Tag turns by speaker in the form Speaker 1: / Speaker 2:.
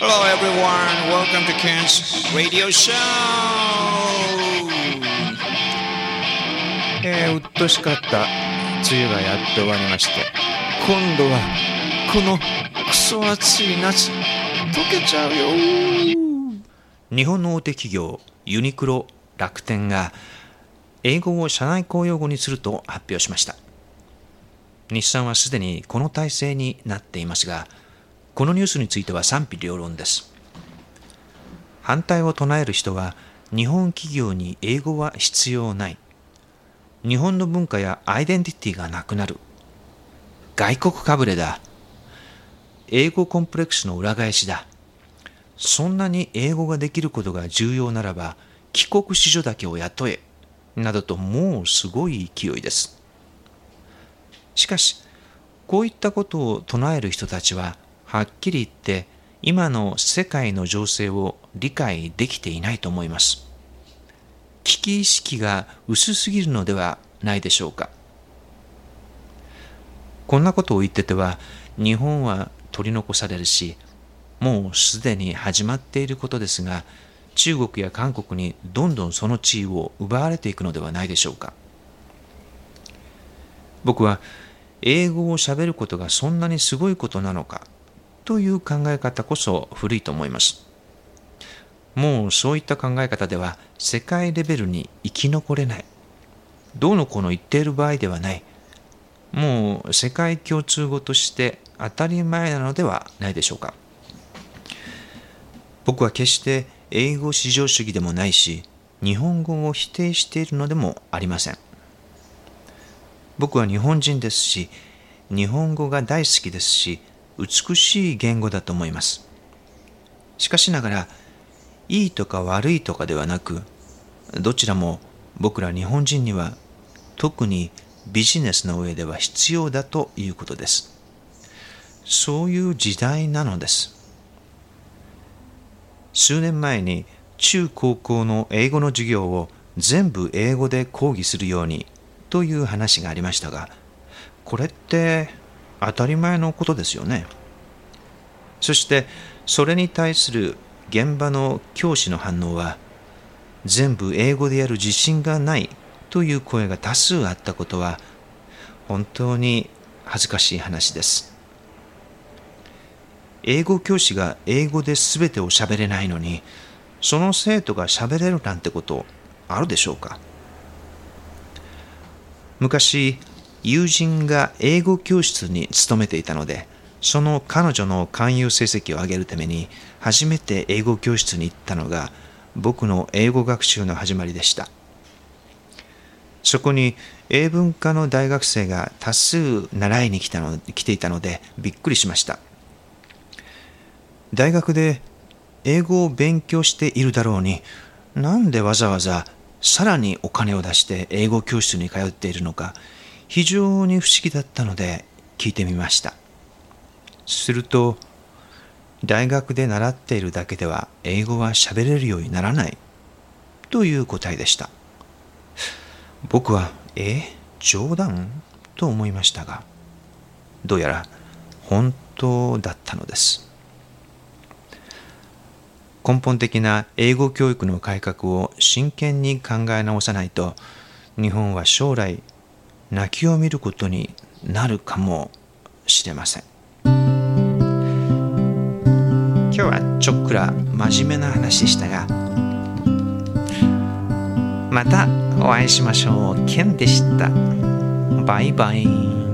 Speaker 1: Hello everyone, welcome to Ken's Radio Show!
Speaker 2: えー、うっとしかった梅雨がやって終わりまして。今度はこのクソ暑い夏溶けちゃうよ。日本の大手企業ユニクロ楽天が英語を社内公用語にすると発表しました。日産はすでにこの体制になっていますがこのニュースについては賛否両論です。反対を唱える人は日本企業に英語は必要ない。日本の文化やアイデンティティがなくなる。外国かぶれだ。英語コンプレックスの裏返しだ。そんなに英語ができることが重要ならば帰国子女だけを雇え。などともうすごい勢いです。しかしこういったことを唱える人たちははっきり言って今の世界の情勢を理解できていないと思います。危機意識が薄すぎるのではないでしょうか。こんなことを言ってては日本は取り残されるしもうすでに始まっていることですが中国や韓国にどんどんその地位を奪われていくのではないでしょうか。僕は英語をしゃべることがそんなにすごいことなのかという考え方こそ古いと思います。もうそういった考え方では世界レベルに生き残れない。どうのこの言っている場合ではない。もう世界共通語として当たり前なのではないでしょうか。僕は決して英語至上主義でもないし日本語を否定しているのでもありません。僕は日本人ですし日本語が大好きですし美しい言語だと思います。しかしながらいいとか悪いとかではなくどちらも僕ら日本人には特にビジネスの上では必要だということです。そういう時代なのです。数年前に中高校の英語の授業を全部英語で講義するようにという話がありましたがこれって当たり前のことですよね。そしてそれに対する現場の教師の反応は全部英語でやる自信がないという声が多数あったことは本当に恥ずかしい話です。英語教師が英語で全てを喋れないのにその生徒が喋れるなんてことあるでしょうか。昔友人が英語教室に勤めていたのでその彼女の勧誘成績を上げるために初めて英語教室に行ったのが僕の英語学習の始まりでした。そこに英文科の大学生が多数習いに来たの来ていたのでびっくりしました。大学で英語を勉強しているだろうになんでわざわざさらにお金を出して英語教室に通っているのか非常に不思議だったので聞いてみました。すると大学で習っているだけでは英語は喋れるようにならないという答えでした。僕はえ冗談？と思いましたがどうやら本当だったのです。根本的な英語教育の改革を真剣に考え直さないと日本は将来泣きを見ることになるかもしれません。今日はちょっくら真面目な話でしたがまたお会いしましょう。ケンでした。バイバイ。